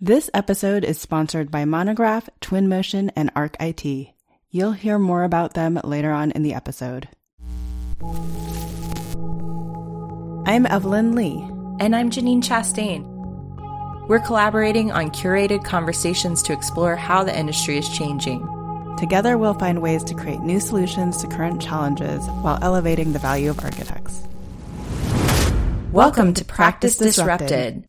This episode is sponsored by Monograph, Twinmotion, and Arc IT. You'll hear more about them later on in the episode. I'm Evelyn Lee. And I'm Janine Chastain. We're collaborating on curated conversations to explore how the industry is changing. Together, we'll find ways to create new solutions to current challenges while elevating the value of architects. Welcome to Practice Disrupted.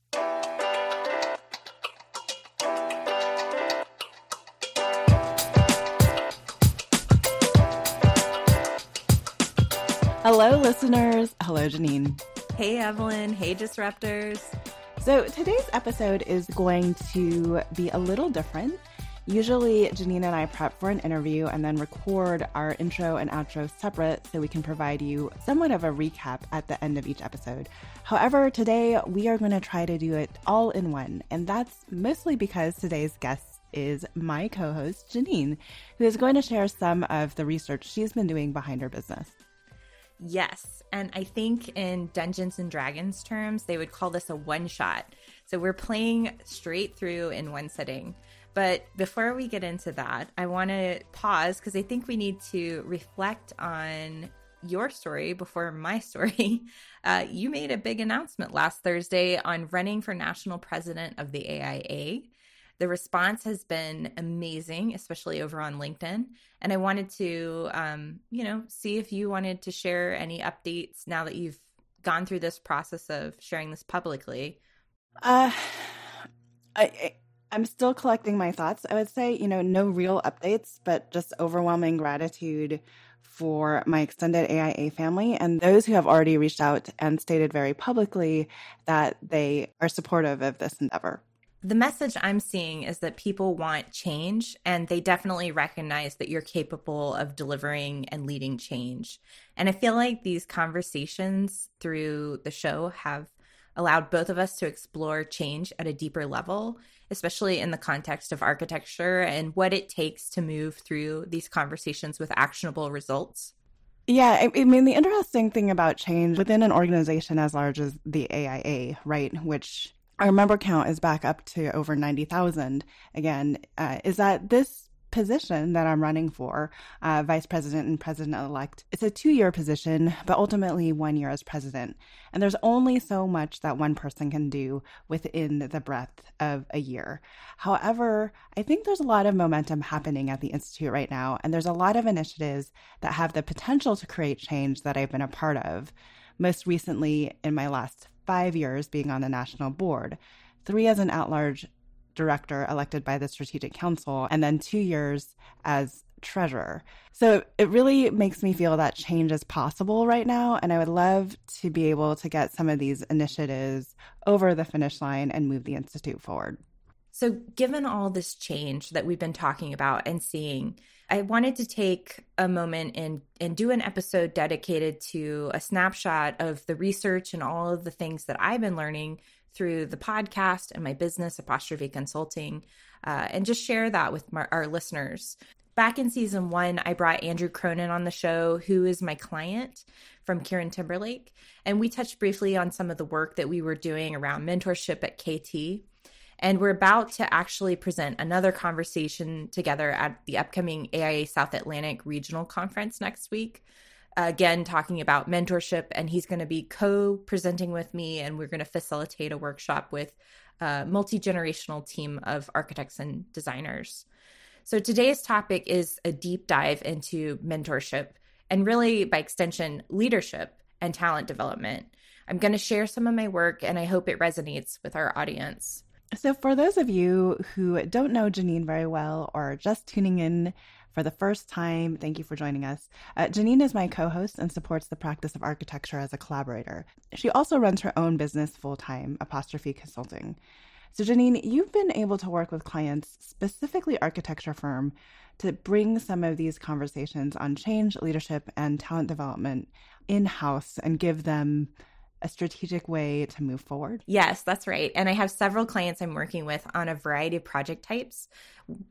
Hello, listeners. Hello, Janine. Hey, Evelyn. Hey, Disruptors. So, today's episode is going to be a little different. Usually, Janine and I prep for an interview and then record our intro and outro separate so we can provide you somewhat of a recap at the end of each episode. However, today we are going to try to do it all in one, and that's mostly because today's guest is my co host, Janine, who is going to share some of the research she's been doing behind her business. Yes. And I think in Dungeons and Dragons terms, they would call this a one shot. So we're playing straight through in one sitting. But before we get into that, I want to pause because I think we need to reflect on your story before my story. Uh, you made a big announcement last Thursday on running for national president of the AIA. The response has been amazing, especially over on LinkedIn. And I wanted to, um, you know, see if you wanted to share any updates now that you've gone through this process of sharing this publicly. Uh, I, I'm still collecting my thoughts. I would say, you know, no real updates, but just overwhelming gratitude for my extended AIA family and those who have already reached out and stated very publicly that they are supportive of this endeavor the message I'm seeing is that people want change and they definitely recognize that you're capable of delivering and leading change. And I feel like these conversations through the show have allowed both of us to explore change at a deeper level, especially in the context of architecture and what it takes to move through these conversations with actionable results. Yeah, I, mean, the interesting thing about change within an organization as large as the AIA, right, which our member count is back up to over 90,000 again, uh, is that this position that I'm running for, uh, vice president and president elect, it's a two year position, but ultimately one year as president. And there's only so much that one person can do within the breadth of a year. However, I think there's a lot of momentum happening at the Institute right now, and there's a lot of initiatives that have the potential to create change that I've been a part of. Most recently, in my last five years being on the national board, three as an at large director elected by the Strategic Council, and then two years as treasurer. So it really makes me feel that change is possible right now. And I would love to be able to get some of these initiatives over the finish line and move the Institute forward. So, given all this change that we've been talking about and seeing, I wanted to take a moment and, and do an episode dedicated to a snapshot of the research and all of the things that I've been learning through the podcast and my business, Apostrophe Consulting, uh, and just share that with my, our listeners. Back in season one, I brought Andrew Cronin on the show, who is my client from Kieran Timberlake. And we touched briefly on some of the work that we were doing around mentorship at KT. And we're about to actually present another conversation together at the upcoming AIA South Atlantic Regional Conference next week. again, talking about mentorship, and he's going to be co presenting with me, and we're going to facilitate a workshop with a multi generational team of architects and designers. So today's topic is a deep dive into mentorship and really, by extension, leadership and talent development. I'm going to share some of my work, and I hope it resonates with our audience. So, for those of you who don't know Janine very well or just tuning in for the first time, thank you for joining us. Uh, Janine is my co host and supports the practice of architecture as a collaborator. She also runs her own business full time, Apostrophe Consulting. So, Janine, you've been able to work with clients, specifically architecture firm, to bring some of these conversations on change, leadership, and talent development in house and give them a strategic way to move forward? Yes, that's right. And I have several clients I'm working with on a variety of project types,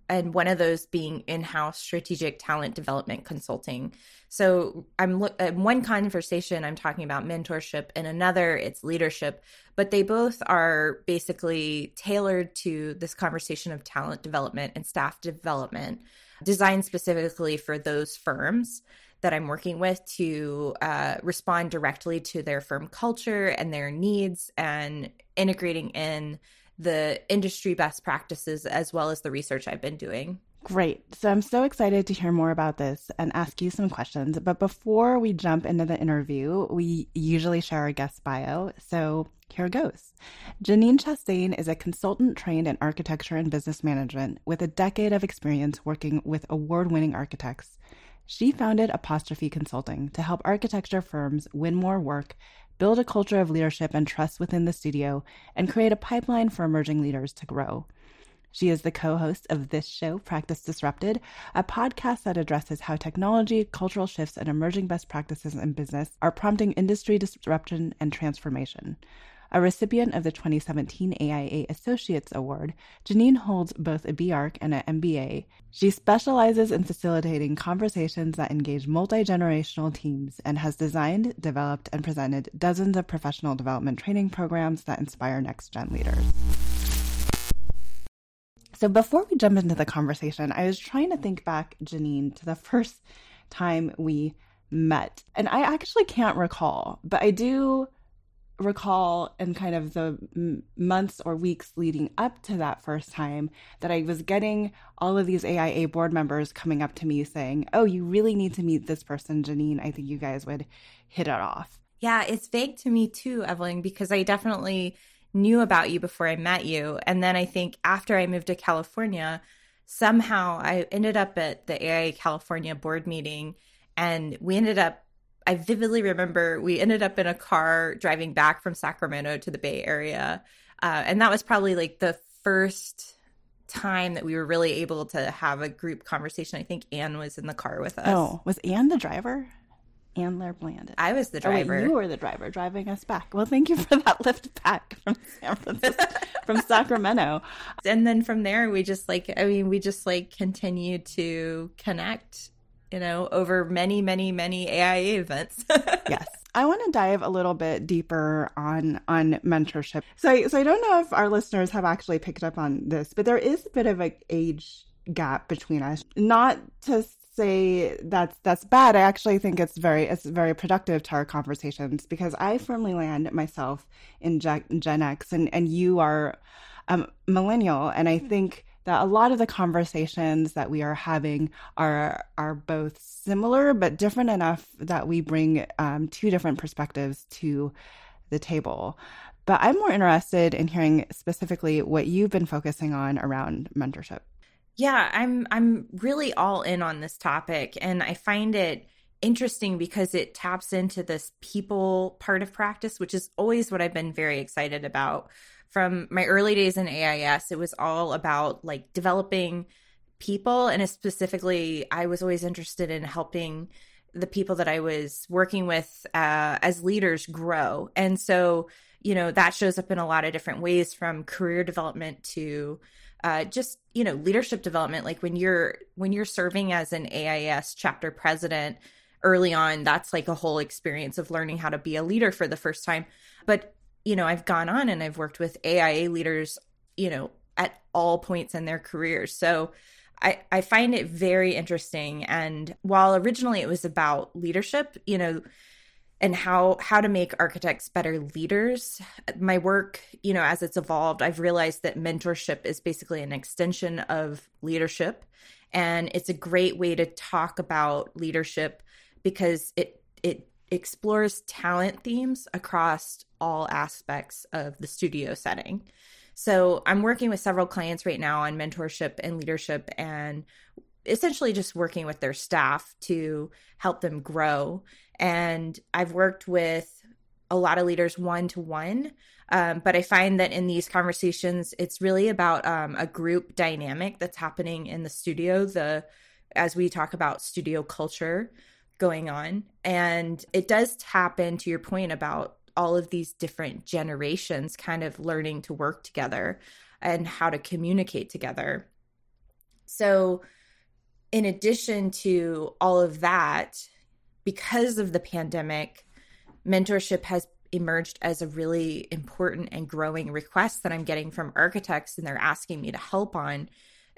and one of those being in house strategic talent development consulting. So I'm look in one conversation I'm talking about mentorship, and another it's leadership, but they both are basically tailored to this conversation of talent development and staff development, designed specifically for those firms that I'm working with to uh, respond directly to their firm culture and their needs and integrating in the industry best practices as well as the research I've been doing. Great. So I'm so excited to hear more about this and ask you some questions. But before we jump into the interview, we usually share our guest bio. So here goes. Janine Chastain is a consultant trained in architecture and business management with a decade of experience working with award winning architects. She founded Apostrophe Consulting to help architecture firms win more work, build a culture of leadership and trust within the studio, and create a pipeline for emerging leaders to grow. She is the co host of this show, Practice Disrupted, a podcast that addresses how technology, cultural shifts, and emerging best practices in business are prompting industry disruption and transformation. A recipient of the 2017 AIA Associates Award, Janine holds both a BArch and an MBA. She specializes in facilitating conversations that engage multi generational teams and has designed, developed, and presented dozens of professional development training programs that inspire next gen leaders. So, before we jump into the conversation, I was trying to think back, Janine, to the first time we met. And I actually can't recall, but I do recall in kind of the m- months or weeks leading up to that first time that I was getting all of these AIA board members coming up to me saying, Oh, you really need to meet this person, Janine. I think you guys would hit it off. Yeah, it's vague to me too, Evelyn, because I definitely knew about you before I met you. And then I think after I moved to California, somehow I ended up at the AIA California board meeting and we ended up I vividly remember we ended up in a car driving back from Sacramento to the Bay Area. Uh, and that was probably like the first time that we were really able to have a group conversation. I think Anne was in the car with us. Oh, was Anne the driver? Anne Laird-Blanton. I was the driver. Oh, wait, you were the driver driving us back. Well, thank you for that lift back from San Francisco, from Sacramento. And then from there, we just like, I mean, we just like continued to connect you know, over many, many, many AIA events. yes. I want to dive a little bit deeper on on mentorship. So, I, so I don't know if our listeners have actually picked up on this, but there is a bit of an age gap between us. Not to say that's that's bad. I actually think it's very it's very productive to our conversations because I firmly land myself in Gen X, and and you are a millennial, and I mm-hmm. think that a lot of the conversations that we are having are are both similar but different enough that we bring um, two different perspectives to the table. But I'm more interested in hearing specifically what you've been focusing on around mentorship. Yeah, I'm I'm really all in on this topic and I find it interesting because it taps into this people part of practice, which is always what I've been very excited about from my early days in AIAS, it was all about like developing people. And specifically, I was always interested in helping the people that I was working with uh, as leaders grow. And so, you know, that shows up in a lot of different ways from career development to uh, just you know leadership development like when you're when you're serving as an AIAS chapter president early on that's like a whole experience of learning how to be a leader for the first time but you know, I've gone on and I've worked with AIA leaders, you know, at all points in their careers. So I, I find it very interesting. And while originally it was about leadership, you know, and how how to make architects better leaders my work you know as it's evolved i've realized that mentorship is basically an extension of leadership and it's a great way to talk about leadership because it it explores talent themes across all aspects of the studio setting. So I'm working with several clients right now on mentorship and leadership and essentially just working with their staff to help them grow. And I've worked with a lot of leaders one to one. but I find that in these conversations, it's really about um, a group dynamic that's happening in the studio. The as we talk about studio culture, going on. And it does tap into your point about all of these different generations kind of learning to work together and how to communicate together. So, in addition to all of that, because of the pandemic, mentorship has emerged as a really important and growing request that I'm getting from architects, and they're asking me to help on,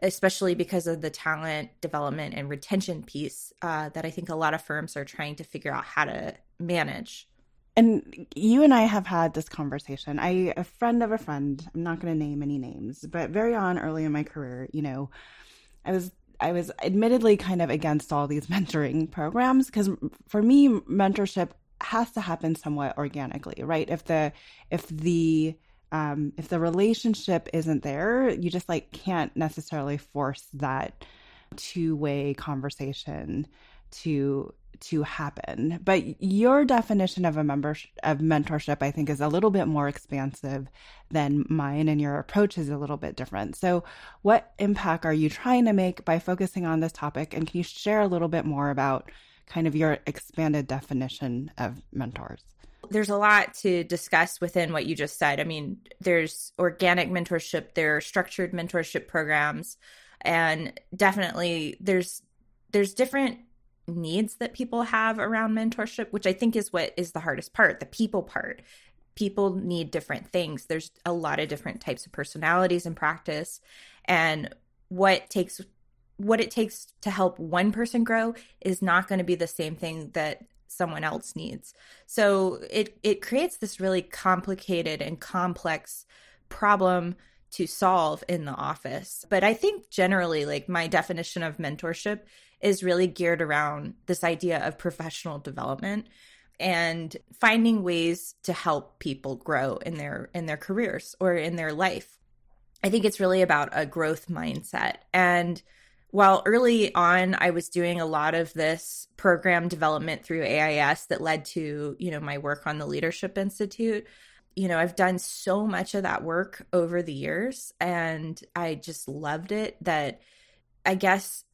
especially because of the talent development and retention piece uh, that I think a lot of firms are trying to figure out how to manage. And you and I have had this conversation. I, a friend of a friend, I'm not going to name any names, but very on early in my career, you know, I was I was admittedly kind of against all these mentoring programs because for me, mentorship has to happen somewhat organically, right? If the if the um, if the relationship isn't there, you just like can't necessarily force that two way conversation to to happen. But your definition of a member of mentorship, I think, is a little bit more expansive than mine, and your approach is a little bit different. So, what impact are you trying to make by focusing on this topic? And can you share a little bit more about kind of your expanded definition of mentors? There's a lot to discuss within what you just said. I mean, there's organic mentorship, there are structured mentorship programs, and definitely there's there's different needs that people have around mentorship, which I think is what is the hardest part, the people part. People need different things. There's a lot of different types of personalities in practice. And what takes what it takes to help one person grow is not going to be the same thing that someone else needs. So it it creates this really complicated and complex problem to solve in the office. But I think generally like my definition of mentorship is really geared around this idea of professional development and finding ways to help people grow in their in their careers or in their life. I think it's really about a growth mindset and while early on I was doing a lot of this program development through AIAS that led to, you know, my work on the Leadership Institute, you know, I've done so much of that work over the years and I just loved it that I guess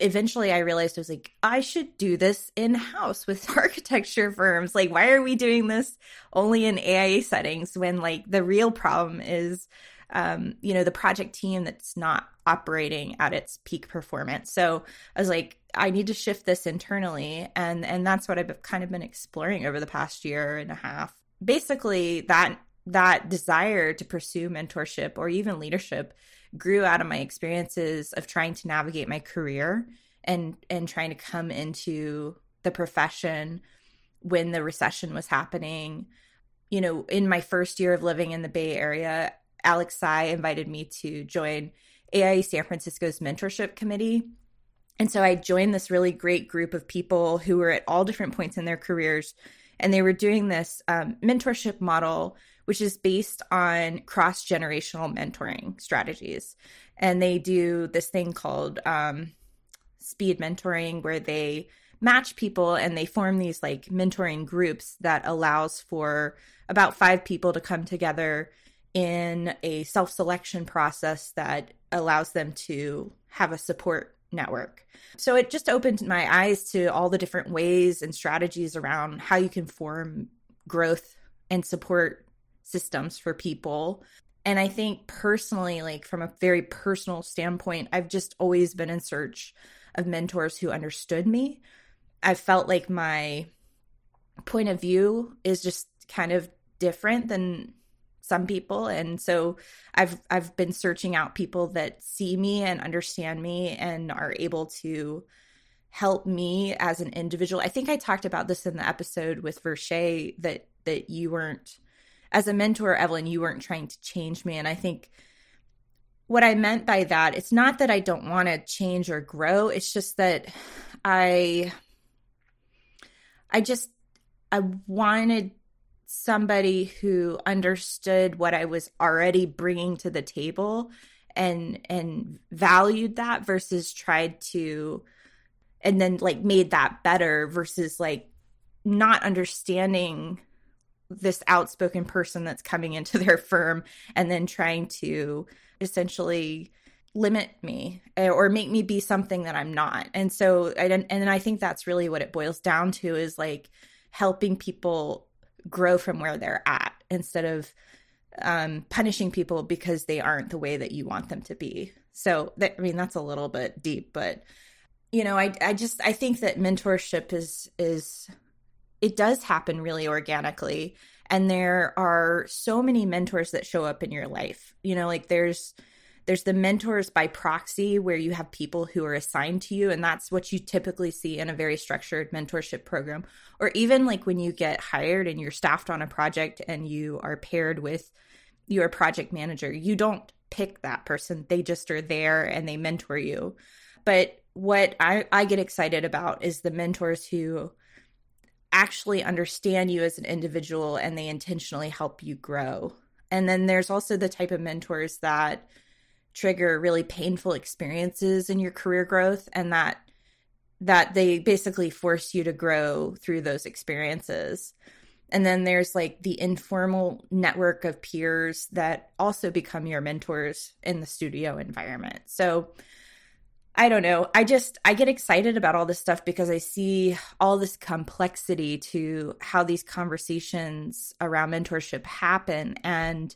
eventually I realized I was like, I should do this in house with architecture firms. Like, why are we doing this only in AIA settings when like the real problem is um, you know, the project team that's not operating at its peak performance. So I was like, I need to shift this internally. And and that's what I've kind of been exploring over the past year and a half. Basically that that desire to pursue mentorship or even leadership grew out of my experiences of trying to navigate my career and and trying to come into the profession when the recession was happening you know in my first year of living in the bay area Alex Tsai invited me to join AIA San Francisco's mentorship committee. And so I joined this really great group of people who were at all different points in their careers. And they were doing this um, mentorship model, which is based on cross generational mentoring strategies. And they do this thing called um, speed mentoring, where they match people and they form these like mentoring groups that allows for about five people to come together in a self selection process that allows them to have a support network. So it just opened my eyes to all the different ways and strategies around how you can form growth and support systems for people. And I think personally, like from a very personal standpoint, I've just always been in search of mentors who understood me. I felt like my point of view is just kind of different than some people and so i've i've been searching out people that see me and understand me and are able to help me as an individual i think i talked about this in the episode with Verche that that you weren't as a mentor evelyn you weren't trying to change me. And i think what i meant by that it's not that i don't want to change or grow. It's just that i i just i wanted somebody who understood what I was already bringing to the table and and valued that versus tried to and then like made that better versus like not understanding this outspoken person that's coming into their firm and then trying to essentially limit me eh, or make me be something that I'm not. And so I and I think that's really what it boils down to is like helping people grow from where they're at instead of um, punishing people because they aren't the way that you want them to be. So that, I mean, that's a little bit deep, but you know, I, I just, I think that mentorship is, is, it does happen really organically. And there are so many mentors that show up in your life. You know, like there's, there's the mentors by proxy where you have people who are assigned to you and that's what you typically see in a very structured mentorship program or even like when you get hired and you're staffed on a project and you are paired with your project manager you don't pick that person they just are there and they mentor you but what I, I get excited about is the mentors who actually understand you as an individual and they intentionally help you grow and then there's also the type of mentors that trigger really painful experiences in your career growth and that that they basically force you to grow through those experiences. And then there's like the informal network of peers that also become your mentors in the studio environment. So I don't know. I just I get excited about all this stuff because I see all this complexity to how these conversations around mentorship happen and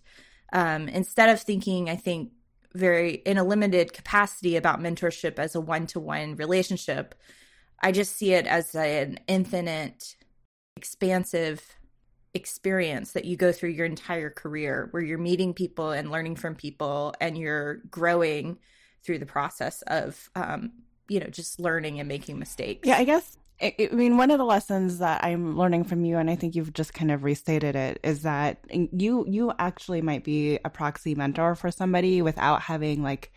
um, instead of thinking, I think very in a limited capacity about mentorship as a one-to-one relationship i just see it as an infinite expansive experience that you go through your entire career where you're meeting people and learning from people and you're growing through the process of um, you know just learning and making mistakes. Yeah i guess I mean, one of the lessons that I'm learning from you, and I think you've just kind of restated it, is that you you actually might be a proxy mentor for somebody without having like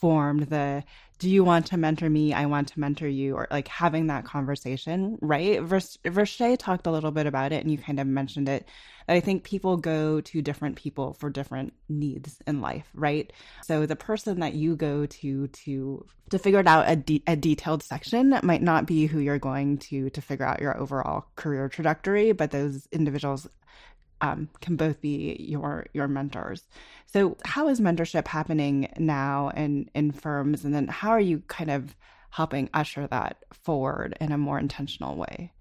formed the do you want to mentor me? I want to mentor you, or like having that conversation, right? Verche talked a little bit about it, and you kind of mentioned it. I think people go to different people for different needs in life, right? So the person that you go to to to figure out a, de- a detailed section might not be who you're going to to figure out your overall career trajectory, but those individuals um, can both be your your mentors. So, how is mentorship happening now in in firms, and then how are you kind of helping usher that forward in a more intentional way?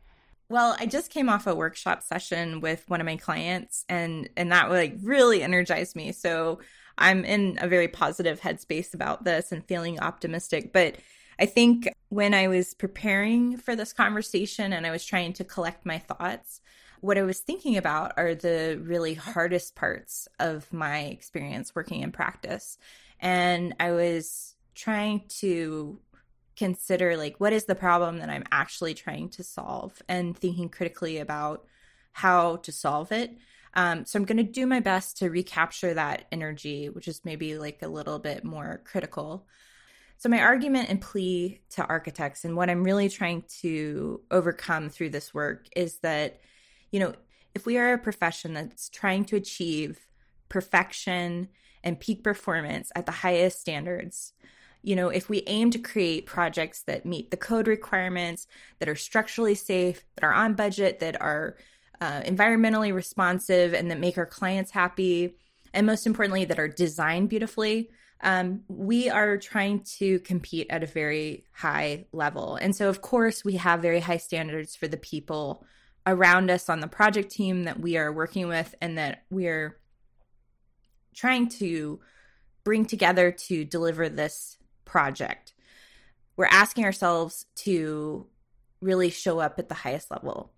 Well, I just came off a workshop session with one of my clients, and and that like really energized me. So I'm in a very positive headspace about this and feeling optimistic. But I think when I was preparing for this conversation and I was trying to collect my thoughts, what I was thinking about are the really hardest parts of my experience working in practice. And I was trying to consider like what is the problem that I'm actually trying to solve and thinking critically about how to solve it. Um, so I'm going to do my best to recapture that energy, which is maybe like a little bit more critical. So, my argument and plea to architects, and what I'm really trying to overcome through this work, is that you know, if we are a profession that's trying to achieve perfection and peak performance at the highest standards, you know, if we aim to create projects that meet the code requirements, that are structurally safe, that are on budget, that are uh, environmentally responsive, and that make our clients happy, and most importantly, that are designed beautifully, um, we are trying to compete at a very high level. And so, of course, we have very high standards for the people around us on the project team that we are working with and that we're trying to bring together to deliver this project. We're asking ourselves to really show up at the highest level.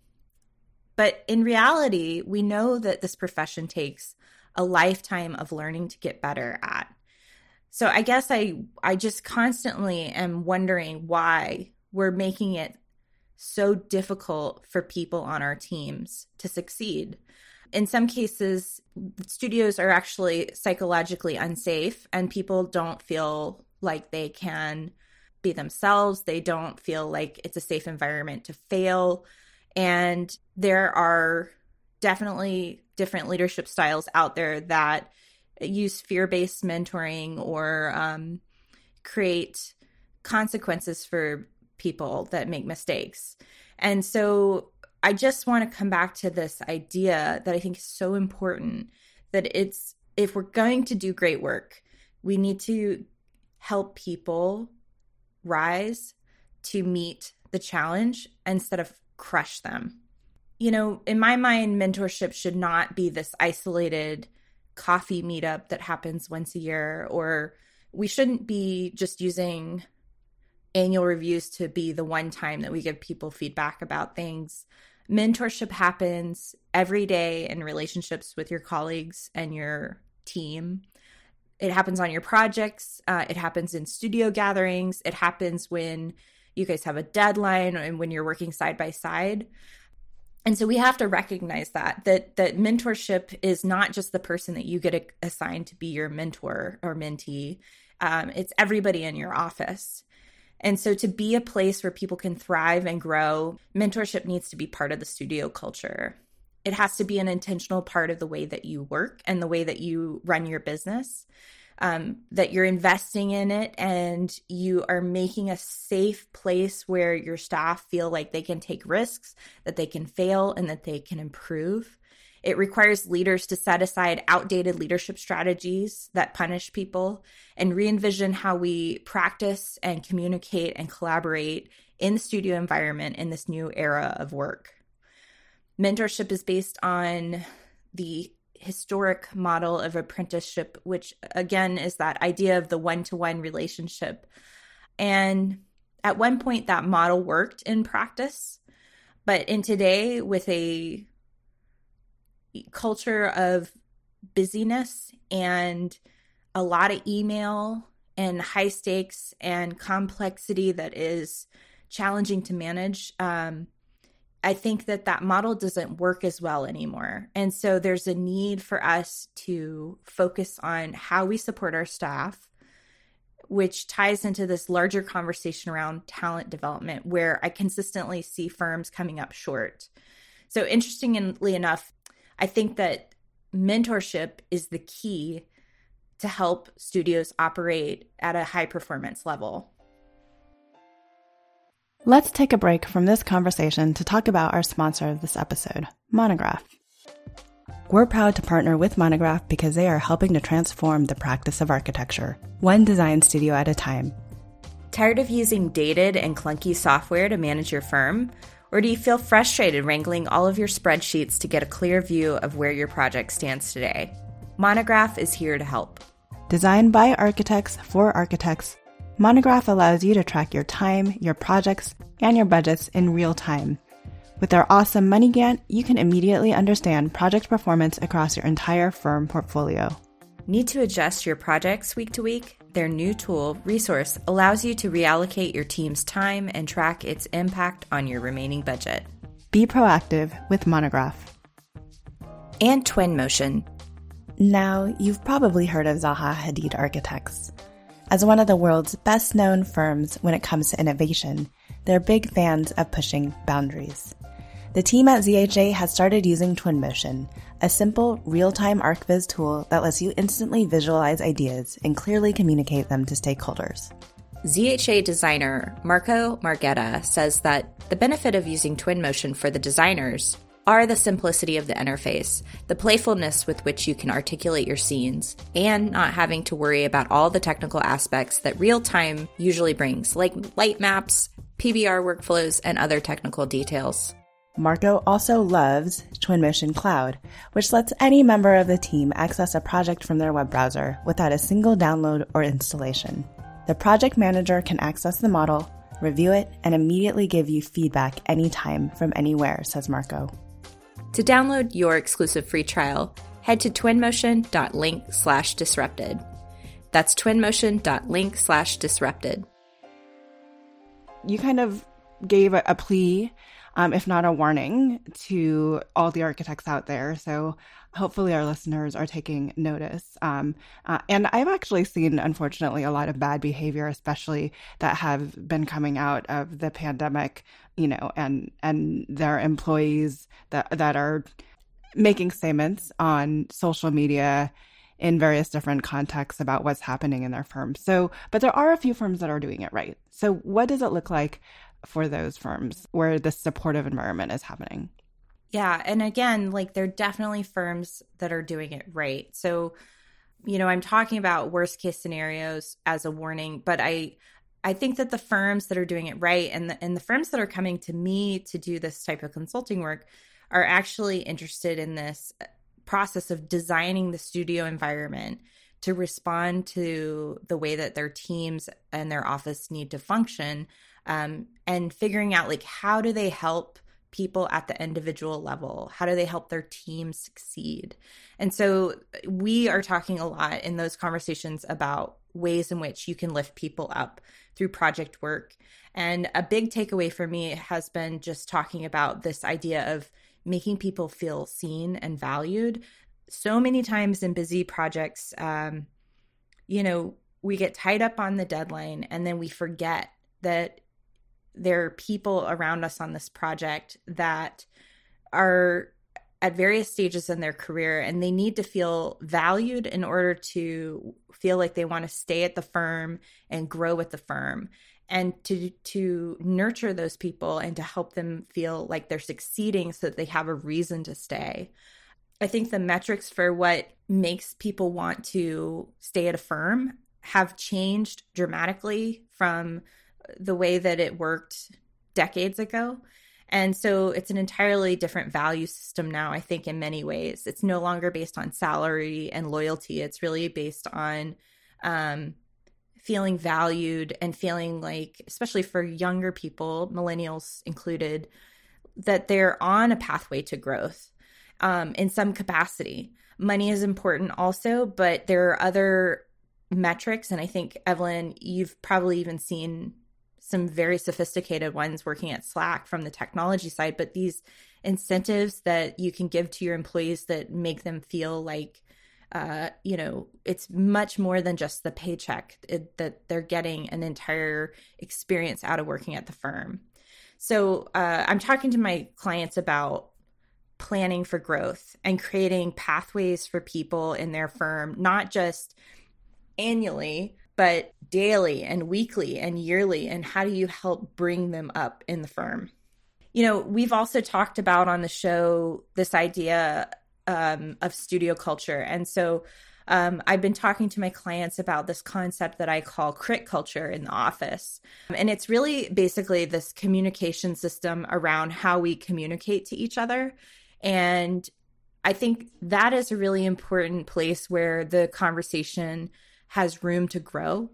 But in reality, we know that this profession takes a lifetime of learning to get better at. So I guess I I just constantly am wondering why we're making it so difficult for people on our teams to succeed. In some cases, studios are actually psychologically unsafe, and people don't feel like they can be themselves. They don't feel like it's a safe environment to fail. And there are definitely different leadership styles out there that use fear based mentoring or um, create consequences for people that make mistakes. And so I just want to come back to this idea that I think is so important that it's if we're going to do great work, we need to help people rise to meet the challenge instead of crush them. you know, in my mind, mentorship should not be this isolated coffee meetup that happens once a year, or we shouldn't be just using annual reviews to be the one time that we give people feedback about things. Mentorship happens every day in relationships with your colleagues and your team. It happens on your projects, uh, it happens in studio gatherings, it happens when you guys have a deadline and when you're working side by side. And so we have to recognize that that that mentorship is not just the person that you get assigned to be your mentor or mentee. Um, it's everybody in your office and so to be a place where people can thrive and grow mentorship needs to be part of the studio culture it has to be an intentional part of the way that you work and the way that you run your business um, that you're investing in it and you are making a safe place where your staff feel like they can take risks, that they can fail, and that they can improve. It requires leaders to set aside outdated leadership strategies that punish people and re envision how we practice and communicate and collaborate in the studio environment in this new era of work. Mentorship is based on the historic model of apprenticeship, which again is that idea of the one to one relationship. And at one point, that model worked in practice. But in today, with a culture of busyness and a lot of email and high stakes and complexity that is challenging to manage, um, I think that that model doesn't work as well anymore. And so there's a need for us to focus on how we support our staff, which ties into this larger conversation around talent development, where I consistently see firms coming up short. So, interestingly enough, I think that mentorship is the key to help studios operate at a high performance level. Let's take a break from this conversation to talk about our sponsor of this episode, Monograph. We're proud to partner with Monograph because they are helping to transform the practice of architecture, one design studio at a time. Tired of using dated and clunky software to manage your firm? Or do you feel frustrated wrangling all of your spreadsheets to get a clear view of where your project stands today? Monograph is here to help. Designed by architects for architects, Monograph allows you to track your time, your projects, and your budgets in real time. With their awesome Money Gantt, you can immediately understand project performance across your entire firm portfolio. Need to adjust your projects week to week? Their new tool, Resource, allows you to reallocate your team's time and track its impact on your remaining budget. Be proactive with Monograph. And Twinmotion. Now, you've probably heard of Zaha Hadid Architects. As one of the world's best known firms when it comes to innovation, they're big fans of pushing boundaries. The team at ZHA has started using Twinmotion, a simple, real time ArchViz tool that lets you instantly visualize ideas and clearly communicate them to stakeholders. ZHA designer Marco Margetta says that the benefit of using Twinmotion for the designers are the simplicity of the interface, the playfulness with which you can articulate your scenes, and not having to worry about all the technical aspects that real time usually brings, like light maps, PBR workflows, and other technical details. Marco also loves Twinmotion Cloud, which lets any member of the team access a project from their web browser without a single download or installation. The project manager can access the model, review it, and immediately give you feedback anytime from anywhere, says Marco. To download your exclusive free trial, head to twinmotion.link slash disrupted. That's twinmotion.link slash disrupted. You kind of gave a, a plea, um, if not a warning, to all the architects out there. So hopefully our listeners are taking notice. Um, uh, and I've actually seen, unfortunately, a lot of bad behavior, especially that have been coming out of the pandemic, you know, and and their employees that that are making statements on social media in various different contexts about what's happening in their firms. So, but there are a few firms that are doing it right. So, what does it look like for those firms where this supportive environment is happening? Yeah. And again, like there are definitely firms that are doing it right. So, you know, I'm talking about worst case scenarios as a warning, but I I think that the firms that are doing it right and the, and the firms that are coming to me to do this type of consulting work are actually interested in this uh, process of designing the studio environment to respond to the way that their teams and their office need to function um, and figuring out like how do they help people at the individual level? How do they help their team succeed? And so we are talking a lot in those conversations about ways in which you can lift people up through project work. And a big takeaway for me has been just talking about this idea of making people feel seen and valued. So many times in busy projects, um, you know, we get tied up on the deadline and then we forget that there are people around us on this project that are at various stages in their career and they need to feel valued in order to feel like they want to stay at the firm and grow with the firm. And to to nurture those people and to help them feel like they're succeeding so that they have a reason to stay. I think the metrics for what makes people want to stay at a firm have changed dramatically from the way that it worked decades ago. And so it's an entirely different value system now, I think, in many ways. It's no longer based on salary and loyalty. It's really based on um, feeling valued and feeling like, especially for younger people, millennials included, that they're on a pathway to growth um, in some capacity. Money is important also, but there are other metrics. And I think, Evelyn, you've probably even seen some very sophisticated ones working at Slack from the technology side, but these incentives that you can give to your employees that make them feel like uh, you know, it's much more than just the paycheck it, that they're getting an entire experience out of working at the firm. So uh, I'm talking to my clients about planning for growth and creating pathways for people in their firm, not just annually, but daily and weekly and yearly. And how do you help bring them up in the firm? You know, we've also talked about on the show this idea um, of studio culture. And so um, I've been talking to my clients about this concept that I call crit culture in the office. And it's really basically this communication system around how we communicate to each other and I think that is a really important place where the conversation has room to grow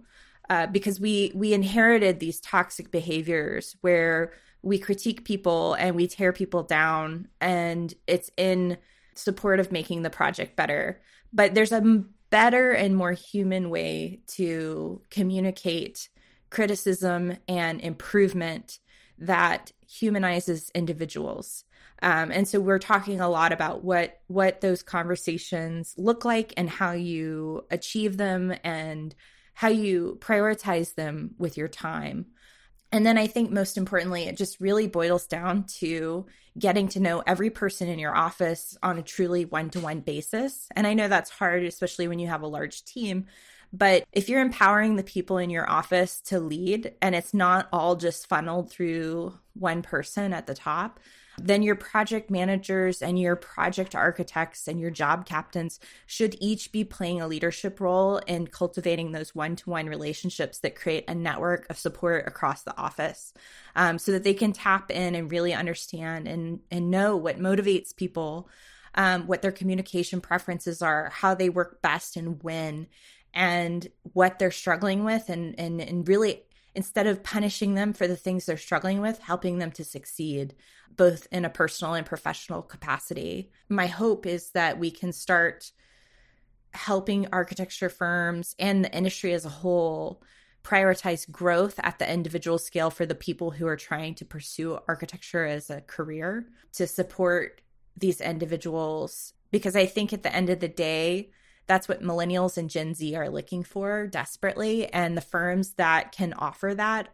uh, because we we inherited these toxic behaviors where we critique people and we tear people down and it's in support of making the project better. But there's a better and more human way to communicate criticism and improvement that humanizes individuals um, and so we're talking a lot about what what those conversations look like and how you achieve them and how you prioritize them with your time. And then I think most importantly, it just really boils down to getting to know every person in your office on a truly one to one basis. And I know that's hard, especially when you have a large team. But if you're empowering the people in your office to lead and it's not all just funneled through one person at the top, then your project managers and your project architects and your job captains should each be playing a leadership role in cultivating those one to one relationships that create a network of support across the office um, so that they can tap in and really understand and, and know what motivates people, um, what their communication preferences are, how they work best and when. And what they're struggling with, and, and and really instead of punishing them for the things they're struggling with, helping them to succeed, both in a personal and professional capacity. My hope is that we can start helping architecture firms and the industry as a whole prioritize growth at the individual scale for the people who are trying to pursue architecture as a career to support these individuals because I think at the end of the day, that's what millennials and Gen Z are looking for desperately. And the firms that can offer that,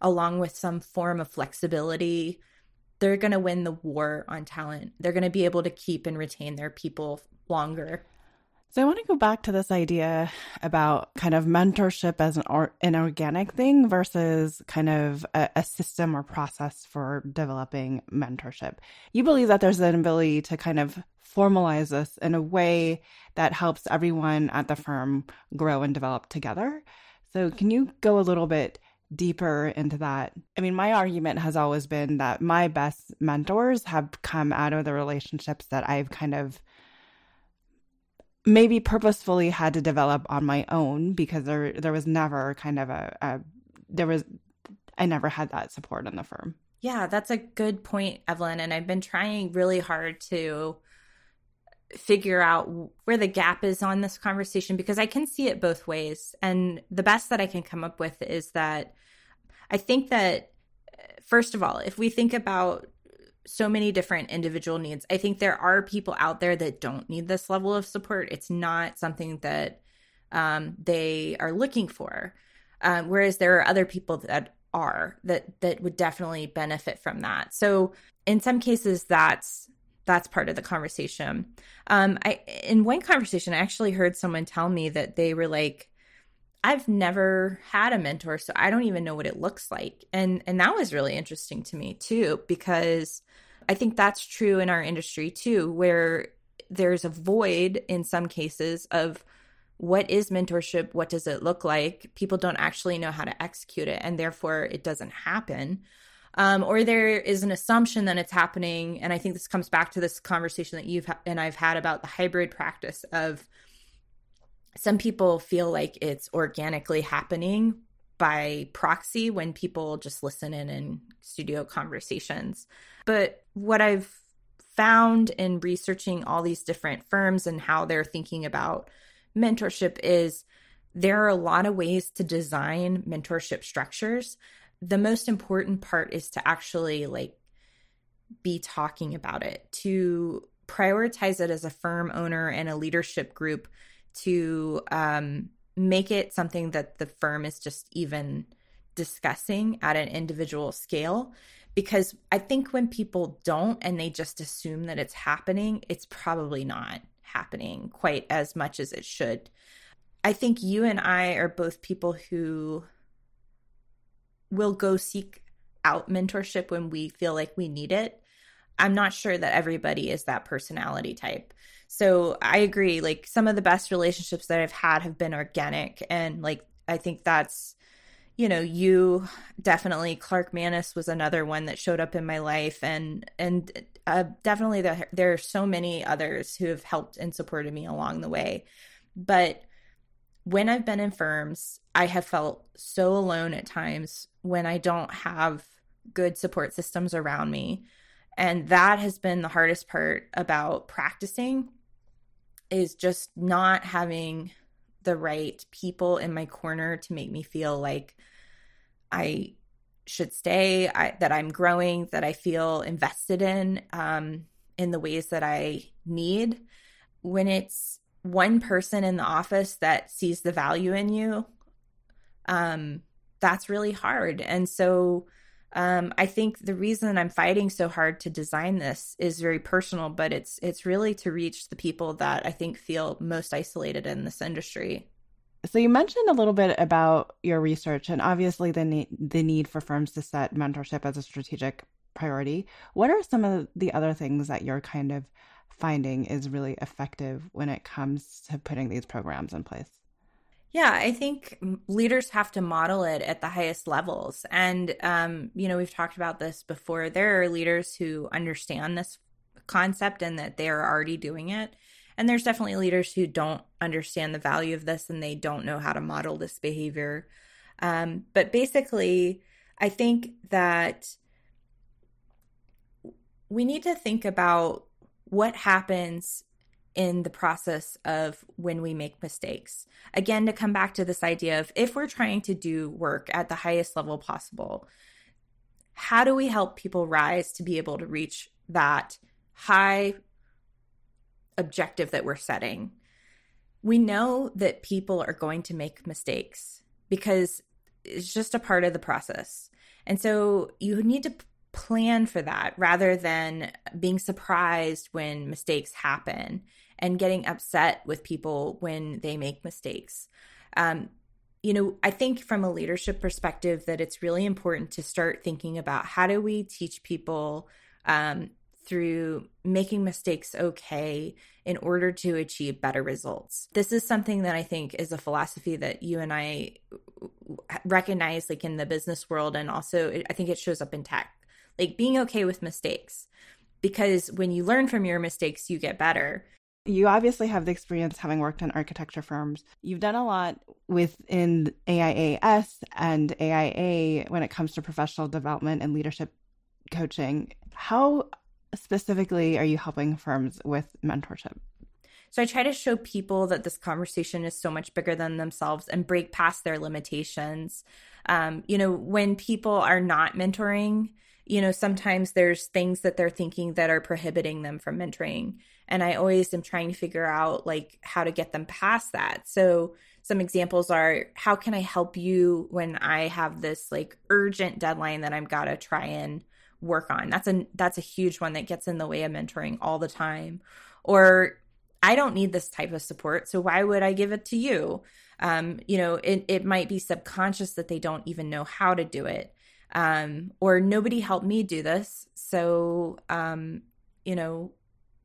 along with some form of flexibility, they're going to win the war on talent. They're going to be able to keep and retain their people longer. So I want to go back to this idea about kind of mentorship as an, or, an organic thing versus kind of a, a, system or process for developing mentorship. You believe that there's an ability to kind of formalize this in a way that helps everyone at the firm grow and develop together. So can you go a little bit deeper into that. I mean, my argument has always been that my best mentors have come out of the relationships that I've kind of maybe purposefully had to develop on my own because there there was never kind of a, a there was I never had that support in the firm. Yeah, that's a good point, Evelyn. And I've been trying really hard to figure out where the gap is on this conversation because I can see it both ways. And the best that I can come up with is that I think that, first of all, if we think about so many different individual needs, I think there are people out there that don't need this level of support. It's not something that um, they are looking for. Um, whereas there are other people that are that that would definitely benefit from that. So in some cases, that's that's part of the conversation. Um, I in one conversation, I actually heard someone tell me that they were like, "I've never had a mentor, so I don't even know what it looks like," and and that was really interesting to me too because I think that's true in our industry too, where there's a void in some cases of what is mentorship? What does it look like? People don't actually know how to execute it, and therefore it doesn't happen um, or there is an assumption that it's happening. And I think this comes back to this conversation that you've ha- and I've had about the hybrid practice of some people feel like it's organically happening by proxy when people just listen in in studio conversations. But what I've found in researching all these different firms and how they're thinking about mentorship is there are a lot of ways to design mentorship structures the most important part is to actually like be talking about it, to prioritize it as a firm owner and a leadership group to um, make it something that the firm is just even discussing at an individual scale. Because I think when people don't and they just assume that it's happening, it's probably not happening quite as much as it should. I think you and I are both people who will go seek out mentorship when we feel like we need it. I'm not sure that everybody is that personality type. So I agree. Like some of the best relationships that I've had have been organic. And like, I think that's, you know, you definitely, Clark Manus was another one that showed up in my life. And, and uh, definitely the, there are so many others who have helped and supported me along the way. But when I've been in firms, I have felt so alone at times when I don't have good support systems around me. And that has been the hardest part about practicing is just not having the right people in my corner to make me feel like I should stay, I, that I'm growing, that I feel invested in um, in the ways that I need. When it's one person in the office that sees the value in you, um, that's really hard. And so um, I think the reason I'm fighting so hard to design this is very personal, but it's it's really to reach the people that I think feel most isolated in this industry. So you mentioned a little bit about your research and obviously the need, the need for firms to set mentorship as a strategic priority. What are some of the other things that you're kind of finding is really effective when it comes to putting these programs in place? Yeah, I think leaders have to model it at the highest levels. And, um, you know, we've talked about this before. There are leaders who understand this concept and that they are already doing it. And there's definitely leaders who don't understand the value of this and they don't know how to model this behavior. Um, but basically, I think that we need to think about what happens in the process of when we make mistakes. Again, to come back to this idea of if we're trying to do work at the highest level possible, how do we help people rise to be able to reach that high objective that we're setting? We know that people are going to make mistakes because it's just a part of the process. And so you need to plan for that rather than being surprised when mistakes happen and getting upset with people when they make mistakes. Um, you know, I think from a leadership perspective that it's really important to start thinking about how do we teach people um, through making mistakes okay in order to achieve better results. This is something that I think is a philosophy that you and I recognize like in the business world and also i think it shows up in tech like being okay with mistakes because when you learn from your mistakes you get better you obviously have the experience having worked in architecture firms. You've done a lot within AIAS and AIA when it comes to professional development and leadership coaching. How specifically are you helping firms with mentorship? So I try to show people that this conversation is so much bigger than themselves and break past their limitations. Um, you know, when people are not mentoring, you know, sometimes there's things that they're thinking that are prohibiting them from mentoring. And I always am trying to figure out like how to get them past that. So some examples are how can I help you when I have this like urgent deadline that I'm gotta try and work on? That's a that's a huge one that gets in the way of mentoring all the time. Or I don't need this type of support, so why would I give it to you? Um, you know, it, it might be subconscious that they don't even know how to do it. Um, or nobody helped me do this. So, um, you know,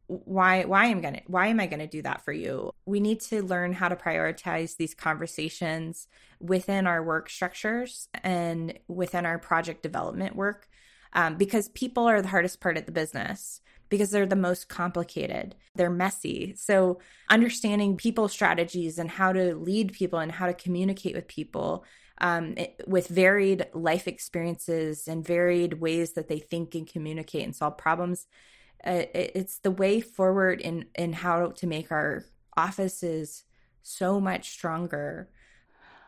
why why am gonna why am I gonna do that for you? We need to learn how to prioritize these conversations within our work structures and within our project development work. Um, because people are the hardest part of the business because they're the most complicated. They're messy. So, understanding people strategies and how to lead people and how to communicate with people um, it, with varied life experiences and varied ways that they think and communicate and solve problems. Uh, it's the way forward in in how to make our offices so much stronger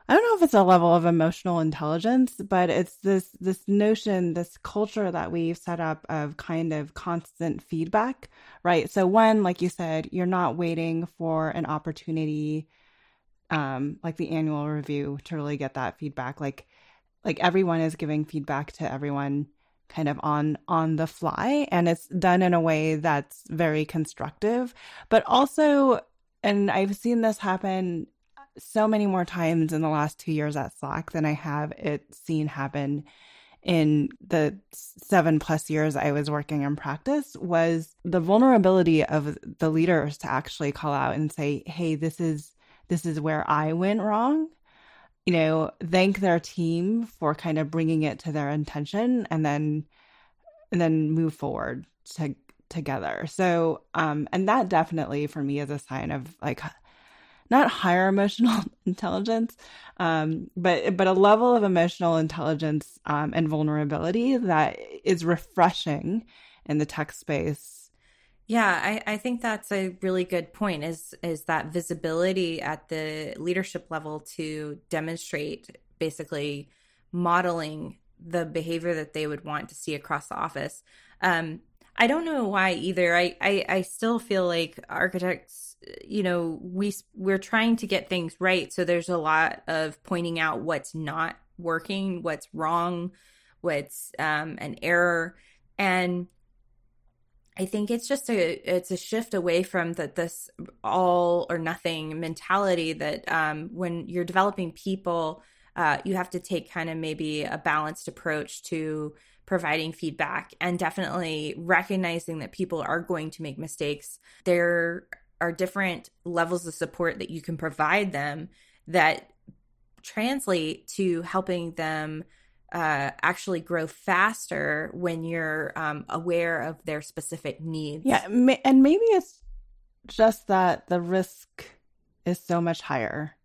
I don't know if it's a level of emotional intelligence, but it's this this notion, this culture that we've set up of kind of constant feedback, right? So one, like you said, you're not waiting for an opportunity um like the annual review to really get that feedback. Like like everyone is giving feedback to everyone kind of on on the fly and it's done in a way that's very constructive, but also and I've seen this happen so many more times in the last two years at Slack than I have it seen happen in the seven plus years I was working in practice was the vulnerability of the leaders to actually call out and say, Hey, this is, this is where I went wrong. You know, thank their team for kind of bringing it to their intention and then, and then move forward to, together. So, um, and that definitely for me is a sign of like not higher emotional intelligence, um, but but a level of emotional intelligence um, and vulnerability that is refreshing in the tech space. Yeah, I, I think that's a really good point. Is is that visibility at the leadership level to demonstrate basically modeling the behavior that they would want to see across the office. Um, I don't know why either. I, I, I still feel like architects, you know, we we're trying to get things right. So there's a lot of pointing out what's not working, what's wrong, what's um, an error, and I think it's just a it's a shift away from that this all or nothing mentality that um, when you're developing people, uh, you have to take kind of maybe a balanced approach to providing feedback and definitely recognizing that people are going to make mistakes. There are different levels of support that you can provide them that translate to helping them uh, actually grow faster when you're um, aware of their specific needs. Yeah, and maybe it's just that the risk is so much higher,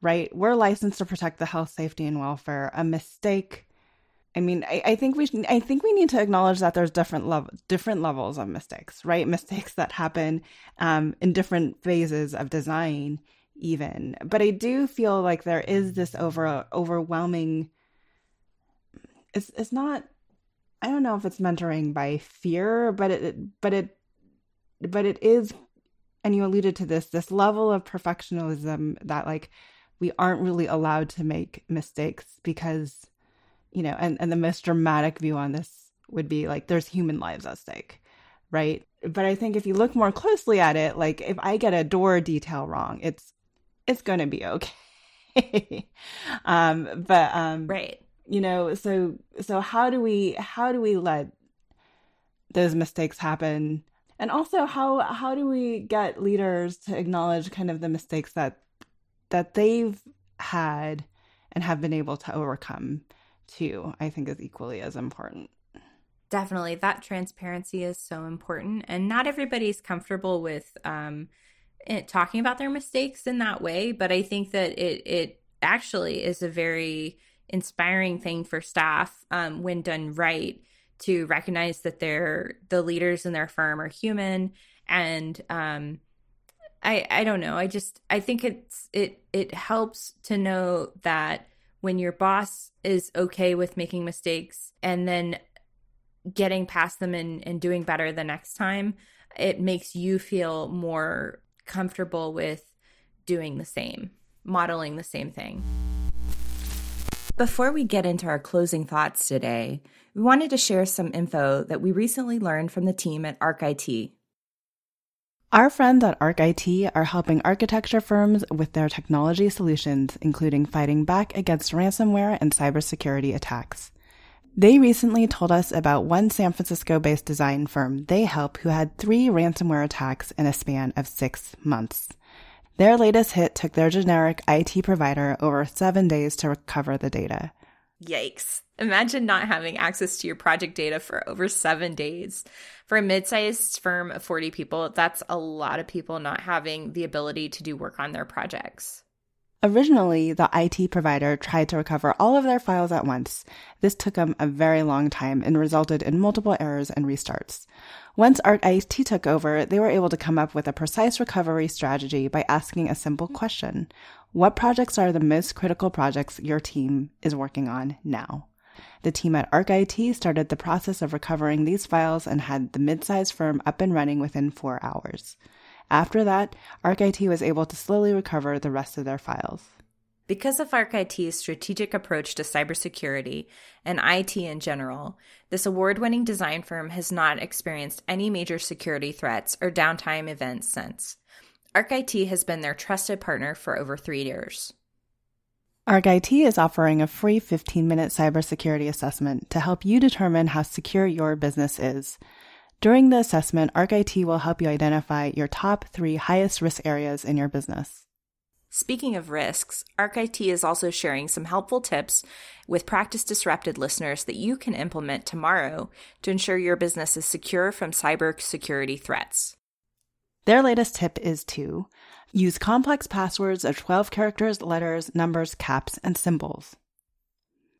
right? We're licensed to protect the health, safety, and welfare. A mistake I mean, I, I think we should, I think we need to acknowledge that there's different level, different levels of mistakes, right? Mistakes that happen um, in different phases of design, even. But I do feel like there is this over overwhelming. It's it's not. I don't know if it's mentoring by fear, but it but it but it is, and you alluded to this this level of perfectionism that like we aren't really allowed to make mistakes because you know, and, and the most dramatic view on this would be like there's human lives at stake, right? But I think if you look more closely at it, like if I get a door detail wrong, it's it's going to be okay. um, but um, right, you know, so so how do we how do we let those mistakes happen? And also, how how do we get leaders to acknowledge kind of the mistakes that that they've had and have been able to overcome too, I think is equally as important. Definitely. That transparency is so important. And not everybody's comfortable with um, it, talking about their mistakes in that way. But I think that it, it actually is a very inspiring thing for staff um, when done right to recognize that they're the leaders in their firm are human and um, I I don't know. I just I think it's it it helps to know that when your boss is okay with making mistakes and then getting past them and, and doing better the next time, it makes you feel more comfortable with doing the same, modeling the same thing. Before we get into our closing thoughts today, we wanted to share some info that we recently learned from the team at ArcIT. Our friends at ArcIT are helping architecture firms with their technology solutions, including fighting back against ransomware and cybersecurity attacks. They recently told us about one San Francisco based design firm they help who had three ransomware attacks in a span of six months. Their latest hit took their generic IT provider over seven days to recover the data. Yikes. Imagine not having access to your project data for over seven days. For a mid sized firm of 40 people, that's a lot of people not having the ability to do work on their projects. Originally, the IT provider tried to recover all of their files at once. This took them a very long time and resulted in multiple errors and restarts. Once ArcIT took over, they were able to come up with a precise recovery strategy by asking a simple question. What projects are the most critical projects your team is working on now? The team at ArcIT started the process of recovering these files and had the mid-sized firm up and running within four hours. After that, ArcIT was able to slowly recover the rest of their files. Because of ArcIT's strategic approach to cybersecurity and IT in general, this award winning design firm has not experienced any major security threats or downtime events since. ArcIT has been their trusted partner for over three years. ArcIT is offering a free 15 minute cybersecurity assessment to help you determine how secure your business is. During the assessment, ArcIT will help you identify your top three highest risk areas in your business. Speaking of risks, ArcIT is also sharing some helpful tips with practice disrupted listeners that you can implement tomorrow to ensure your business is secure from cybersecurity threats. Their latest tip is to use complex passwords of 12 characters, letters, numbers, caps, and symbols.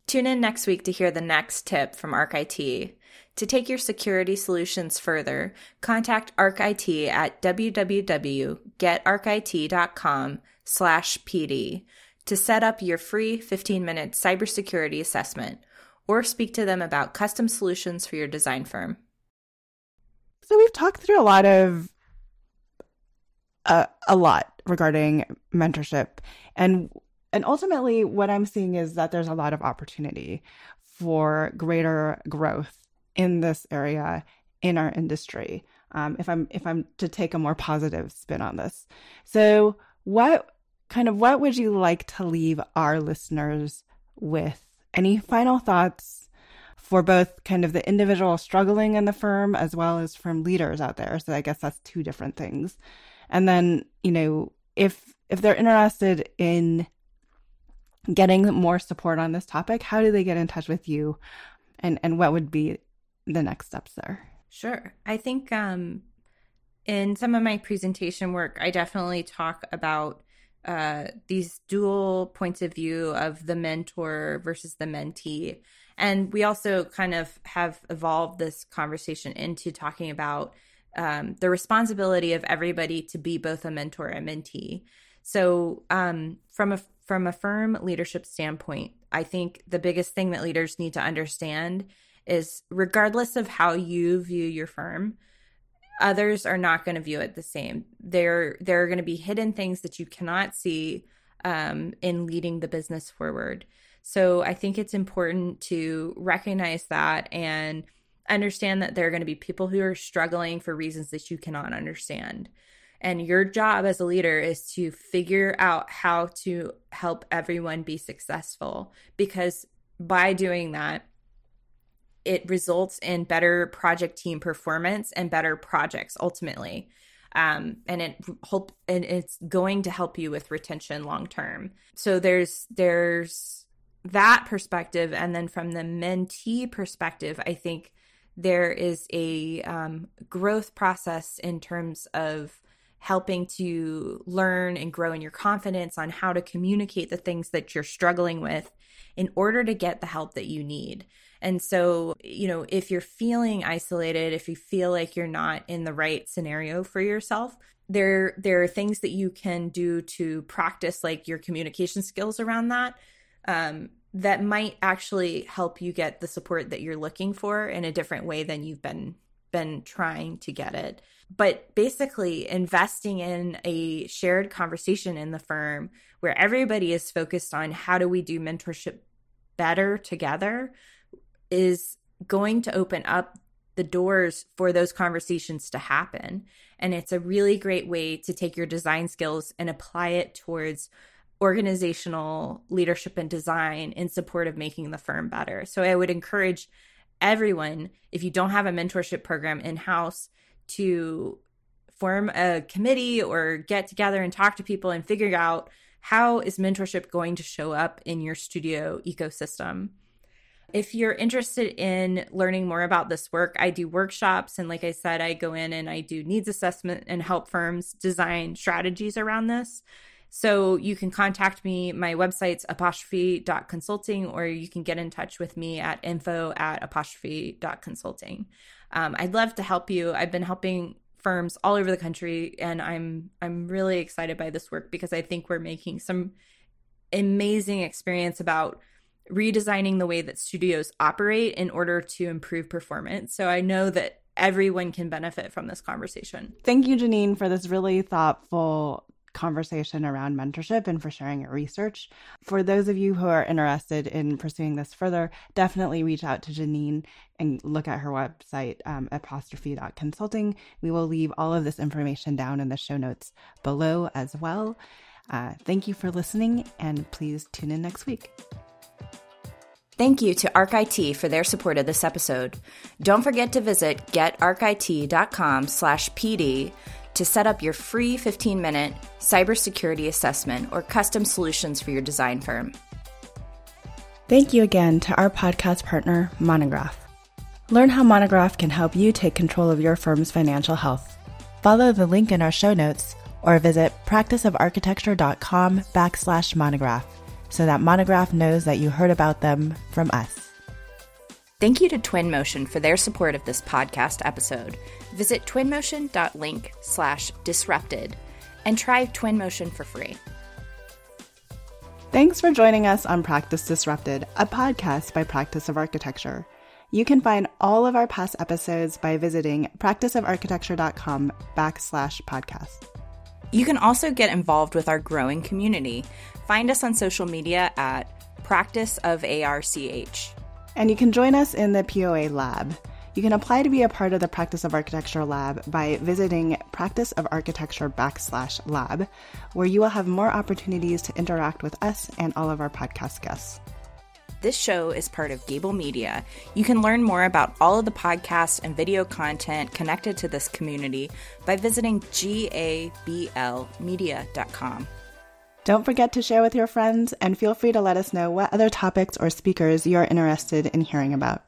Tune in next week to hear the next tip from ArcIT. To take your security solutions further, contact ArcIT at www.getarcit.com slash PD to set up your free 15-minute cybersecurity assessment or speak to them about custom solutions for your design firm. So we've talked through a lot of uh, a lot regarding mentorship and and ultimately what I'm seeing is that there's a lot of opportunity for greater growth in this area in our industry. Um, if I'm if I'm to take a more positive spin on this, so what kind of what would you like to leave our listeners with? Any final thoughts for both kind of the individual struggling in the firm as well as from leaders out there? So I guess that's two different things. And then you know if if they're interested in getting more support on this topic, how do they get in touch with you? And and what would be the next steps there? Sure. I think um, in some of my presentation work, I definitely talk about uh, these dual points of view of the mentor versus the mentee. And we also kind of have evolved this conversation into talking about um, the responsibility of everybody to be both a mentor and mentee. So, um, from a from a firm leadership standpoint, I think the biggest thing that leaders need to understand is regardless of how you view your firm, others are not going to view it the same. There, there are going to be hidden things that you cannot see um, in leading the business forward. So I think it's important to recognize that and understand that there are going to be people who are struggling for reasons that you cannot understand. And your job as a leader is to figure out how to help everyone be successful because by doing that, it results in better project team performance and better projects ultimately. Um, and it hope and it's going to help you with retention long term. So there's there's that perspective, and then from the mentee perspective, I think there is a um, growth process in terms of helping to learn and grow in your confidence on how to communicate the things that you're struggling with in order to get the help that you need. And so, you know, if you're feeling isolated, if you feel like you're not in the right scenario for yourself, there there are things that you can do to practice like your communication skills around that. Um, that might actually help you get the support that you're looking for in a different way than you've been been trying to get it. But basically, investing in a shared conversation in the firm where everybody is focused on how do we do mentorship better together is going to open up the doors for those conversations to happen. And it's a really great way to take your design skills and apply it towards organizational leadership and design in support of making the firm better. So I would encourage everyone, if you don't have a mentorship program in house, to form a committee or get together and talk to people and figure out how is mentorship going to show up in your studio ecosystem. If you're interested in learning more about this work, I do workshops. And like I said, I go in and I do needs assessment and help firms design strategies around this. So you can contact me. My website's apostrophe.consulting, or you can get in touch with me at info at apostrophe.consulting. Um, I'd love to help you. I've been helping firms all over the country, and I'm I'm really excited by this work because I think we're making some amazing experience about redesigning the way that studios operate in order to improve performance. So I know that everyone can benefit from this conversation. Thank you, Janine, for this really thoughtful conversation around mentorship and for sharing your research. For those of you who are interested in pursuing this further, definitely reach out to Janine and look at her website, um, apostrophe.consulting. We will leave all of this information down in the show notes below as well. Uh, thank you for listening, and please tune in next week. Thank you to ArcIT for their support of this episode. Don't forget to visit getarcit.com slash PD to set up your free 15 minute cybersecurity assessment or custom solutions for your design firm. Thank you again to our podcast partner, Monograph. Learn how Monograph can help you take control of your firm's financial health. Follow the link in our show notes or visit practiceofarchitecture.com backslash monograph so that Monograph knows that you heard about them from us. Thank you to Twinmotion for their support of this podcast episode. Visit twinmotion.link slash disrupted and try Twinmotion for free. Thanks for joining us on Practice Disrupted, a podcast by Practice of Architecture. You can find all of our past episodes by visiting practiceofarchitecture.com backslash podcast. You can also get involved with our growing community. Find us on social media at Practice of ARCH. And you can join us in the POA Lab. You can apply to be a part of the Practice of Architecture Lab by visiting Practice of Architecture backslash lab, where you will have more opportunities to interact with us and all of our podcast guests. This show is part of Gabl Media. You can learn more about all of the podcasts and video content connected to this community by visiting gablmedia.com. Don't forget to share with your friends and feel free to let us know what other topics or speakers you're interested in hearing about.